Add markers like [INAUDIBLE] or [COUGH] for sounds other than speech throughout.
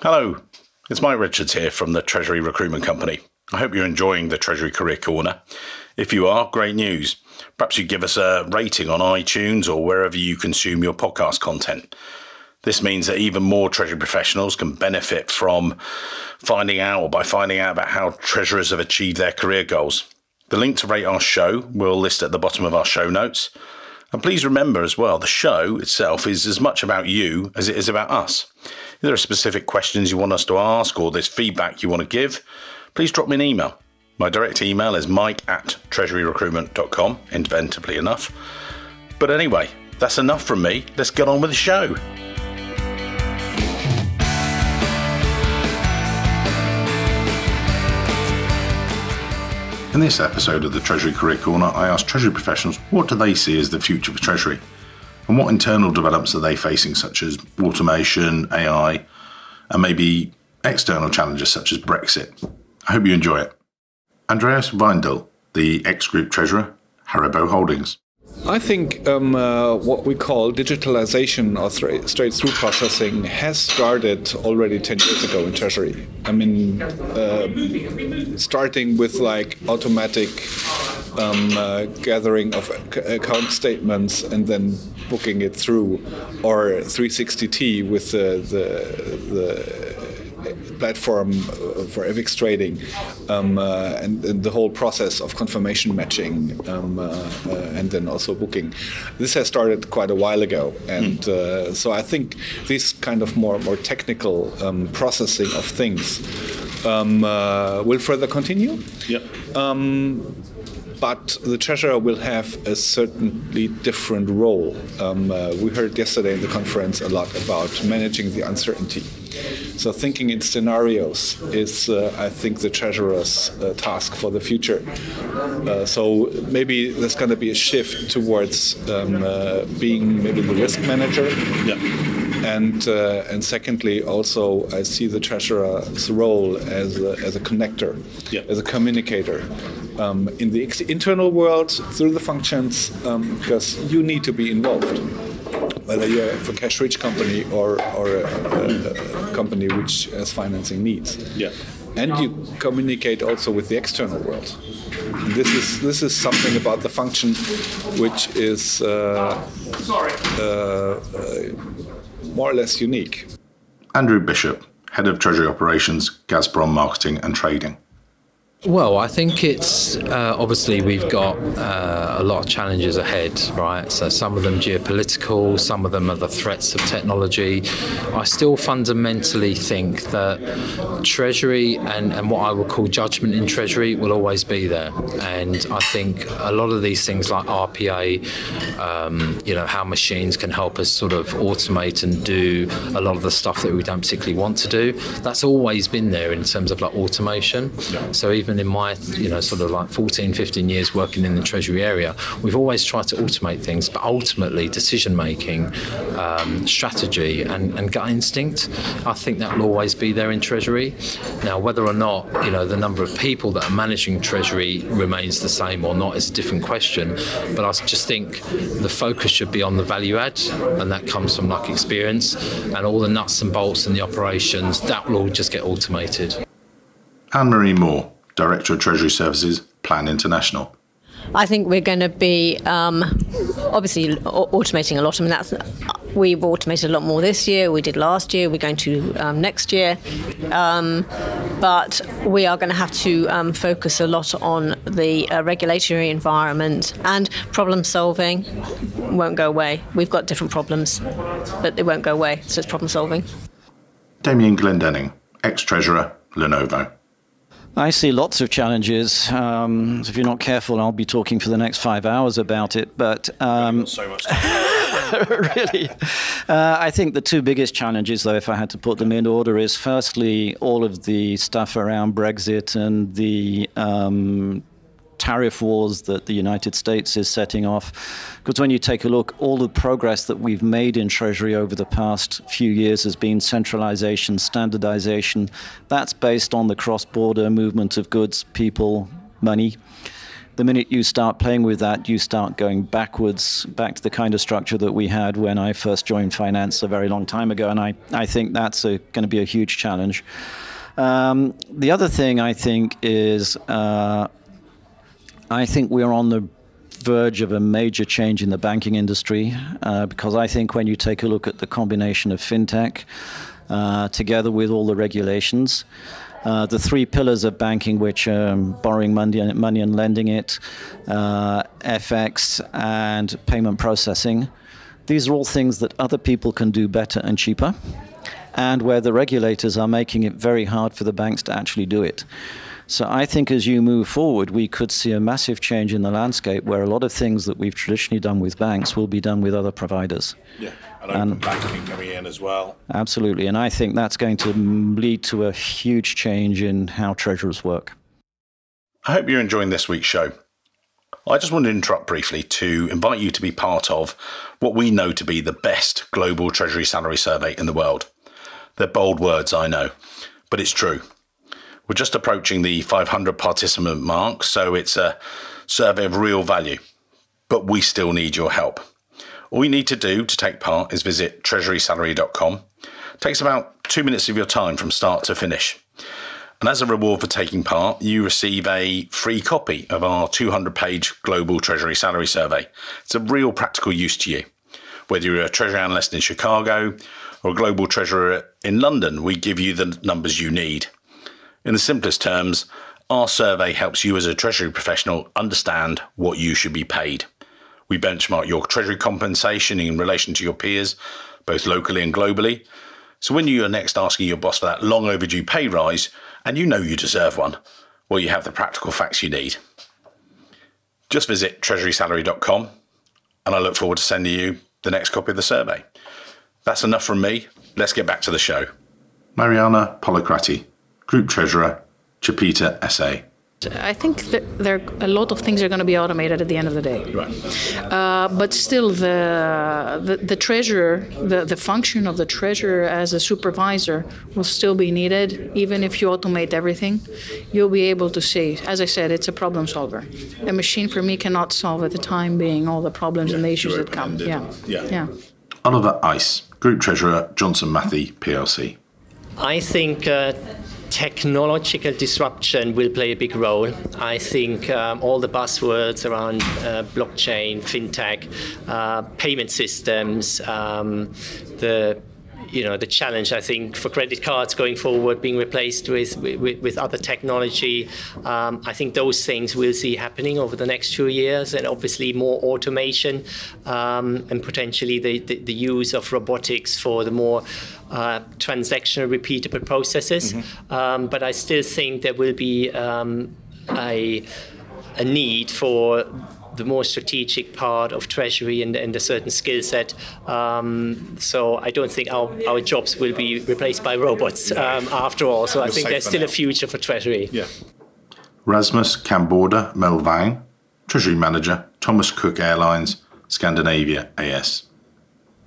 Hello, it's Mike Richards here from the Treasury Recruitment Company. I hope you're enjoying the Treasury Career Corner. If you are, great news. Perhaps you give us a rating on iTunes or wherever you consume your podcast content. This means that even more Treasury professionals can benefit from finding out or by finding out about how treasurers have achieved their career goals. The link to rate our show we'll list at the bottom of our show notes. And please remember as well, the show itself is as much about you as it is about us. If there are specific questions you want us to ask or there's feedback you want to give, please drop me an email. My direct email is mike at treasuryrecruitment.com, inventively enough. But anyway, that's enough from me. Let's get on with the show. In this episode of the Treasury Career Corner, I asked Treasury professionals what do they see as the future for Treasury and what internal developments are they facing, such as automation, AI, and maybe external challenges such as Brexit. I hope you enjoy it. Andreas Weindl, the ex group treasurer, Haribo Holdings. I think um, uh, what we call digitalization or straight through processing has started already 10 years ago in Treasury. I mean, uh, starting with like automatic um, uh, gathering of account statements and then booking it through, or 360T with the, the, the platform uh, for FX trading um, uh, and, and, the whole process of confirmation matching um, uh, and then also booking. This has started quite a while ago, and mm. so I think this kind of more more technical um, processing of things um, will further continue. Yeah um, but the treasurer will have a certainly different role. Um, uh, we heard yesterday in the conference a lot about managing the uncertainty. So thinking in scenarios is, uh, I think, the treasurer's uh, task for the future. Uh, so maybe there's going to be a shift towards um, uh, being maybe the risk manager. Yeah. And uh, and secondly, also I see the treasurer's role as a, as a connector, yeah. as a communicator. Um, in the internal world through the functions um, because you need to be involved whether you're a cash rich company or, or a, a, a company which has financing needs. Yeah. And you communicate also with the external world. And this is this is something about the function which is uh, uh, uh, more or less unique. Andrew Bishop, Head of Treasury Operations, Gazprom Marketing and Trading. Well, I think it's uh, obviously we've got uh, a lot of challenges ahead, right? So some of them geopolitical, some of them are the threats of technology. I still fundamentally think that Treasury and, and what I would call judgment in Treasury will always be there. And I think a lot of these things like RPA, um, you know, how machines can help us sort of automate and do a lot of the stuff that we don't particularly want to do, that's always been there in terms of like automation. So even even in my, you know, sort of like 14, 15 years working in the Treasury area, we've always tried to automate things, but ultimately decision making, um, strategy, and, and gut instinct, I think that will always be there in Treasury. Now, whether or not, you know, the number of people that are managing Treasury remains the same or not is a different question, but I just think the focus should be on the value add, and that comes from like experience and all the nuts and bolts and the operations, that will all just get automated. Anne Marie Moore. Director of Treasury Services, Plan International. I think we're going to be um, obviously automating a lot. I mean, that's we've automated a lot more this year. We did last year. We're going to um, next year, um, but we are going to have to um, focus a lot on the uh, regulatory environment and problem solving. Won't go away. We've got different problems, but they won't go away. So it's problem solving. Damien Glendenning, ex treasurer, Lenovo. I see lots of challenges. Um, if you're not careful, I'll be talking for the next five hours about it. But um, so much [LAUGHS] really, uh, I think the two biggest challenges, though, if I had to put them in order, is firstly all of the stuff around Brexit and the um, tariff wars that the United States is setting off. Because when you take a look, all the progress that we've made in Treasury over the past few years has been centralization, standardization. That's based on the cross border movement of goods, people, money. the minute you start playing with that, you start going backwards, back to the kind of structure that we had when I first joined finance a very long time ago. And I, I think that's going to be a huge challenge. Um, the other thing I think is uh, I think we're on the verge of a major change in the banking industry uh, because I think when you take a look at the combination of fintech uh, together with all the regulations, uh, the three pillars of banking, which are um, borrowing money and, money and lending it, uh, FX, and payment processing. These are all things that other people can do better and cheaper, and where the regulators are making it very hard for the banks to actually do it. So I think as you move forward, we could see a massive change in the landscape where a lot of things that we've traditionally done with banks will be done with other providers. Yeah, and open and, banking coming in as well. Absolutely, and I think that's going to lead to a huge change in how treasurers work. I hope you're enjoying this week's show. I just want to interrupt briefly to invite you to be part of what we know to be the best global Treasury salary survey in the world. They're bold words, I know, but it's true. We're just approaching the 500 participant mark, so it's a survey of real value. But we still need your help. All you need to do to take part is visit treasurysalary.com. It takes about two minutes of your time from start to finish. And as a reward for taking part, you receive a free copy of our 200 page Global Treasury Salary Survey. It's a real practical use to you. Whether you're a treasury analyst in Chicago or a global treasurer in London, we give you the numbers you need. In the simplest terms, our survey helps you as a Treasury professional understand what you should be paid. We benchmark your Treasury compensation in relation to your peers, both locally and globally. So when you are next asking your boss for that long overdue pay rise, and you know you deserve one, well, you have the practical facts you need. Just visit treasurysalary.com, and I look forward to sending you the next copy of the survey. That's enough from me. Let's get back to the show. Mariana Polacrati Group Treasurer, Chipita SA. I think that there a lot of things are going to be automated at the end of the day. Right. Uh, but still, the, the, the treasurer, the, the function of the treasurer as a supervisor will still be needed, even if you automate everything. You'll be able to see. As I said, it's a problem solver. A machine for me cannot solve at the time being all the problems yeah, and the issues that come. Yeah. yeah. Yeah. Oliver Ice, Group Treasurer, Johnson Matthey PLC. I think. Uh, technological disruption will play a big role. I think um, all the buzzwords around uh, blockchain, fintech, uh, payment systems, um, the you know the challenge I think for credit cards going forward being replaced with with, with other technology. Um, I think those things we'll see happening over the next few years, and obviously more automation um, and potentially the, the, the use of robotics for the more uh, transactional repeatable processes. Mm-hmm. Um, but I still think there will be um, a a need for the more strategic part of treasury and, and a certain skill set. Um, so I don't think our, our jobs will be replaced by robots um, after all. So You're I think there's still now. a future for treasury. Yeah. Rasmus Camborda Melvang, Treasury Manager, Thomas Cook Airlines, Scandinavia AS.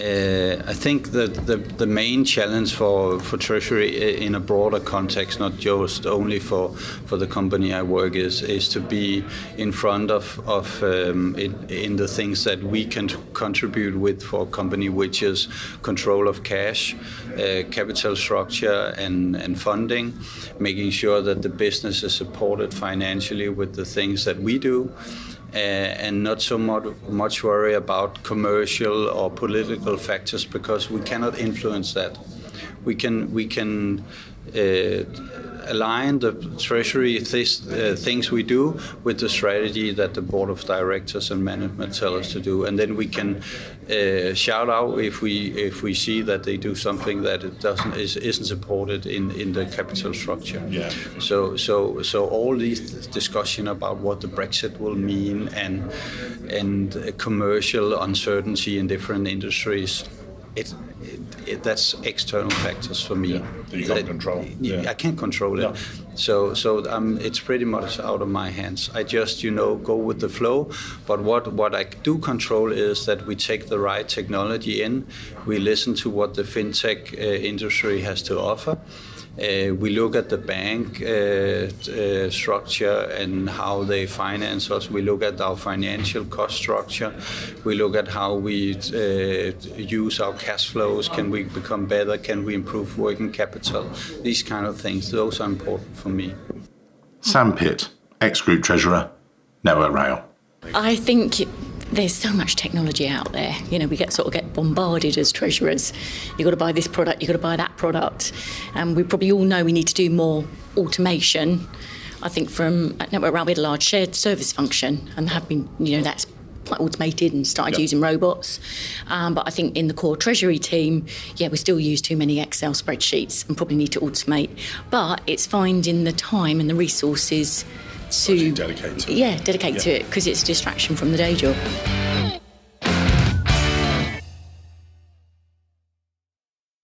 Uh, I think that the, the main challenge for, for Treasury in a broader context, not just only for, for the company I work, is is to be in front of, of um, in, in the things that we can contribute with for a company, which is control of cash, uh, capital structure, and, and funding, making sure that the business is supported financially with the things that we do. Uh, and not so much, worry about commercial or political factors because we cannot influence that. We can we can uh, align the treasury th- uh, things we do with the strategy that the board of directors and management tell us to do, and then we can uh, shout out if we if we see that they do something that it doesn't is, isn't supported in, in the capital structure. Yeah. So so so all these discussion about what the Brexit will mean and and commercial uncertainty in different industries it, it, it, that's external factors for me. Yeah, you can't control. Yeah. I can't control it. So, so um, it's pretty much out of my hands. I just, you know, go with the flow. But what, what I do control is that we take the right technology in, we listen to what the fintech uh, industry has to offer, we look at the bank uh, uh, structure and how they finance us. We look at our financial cost structure. We look at how we uh, use our cash flows. Can we become better? Can we improve working capital? These kind of things. Those are important for me. Sam Pitt, ex group treasurer, Network Rail. I think there's so much technology out there. You know, we get sort of get bombarded as treasurers. You've got to buy this product, you've got to buy that product. And we probably all know we need to do more automation. I think from at Network Rail, we had a large shared service function and have been, you know, that's quite automated and started Yep. using robots. Um, but I think in the core treasury team, yeah, we still use too many Excel spreadsheets and probably need to automate. But it's finding the time and the resources to dedicate to it. yeah, dedicate to it because it's a distraction from the day job.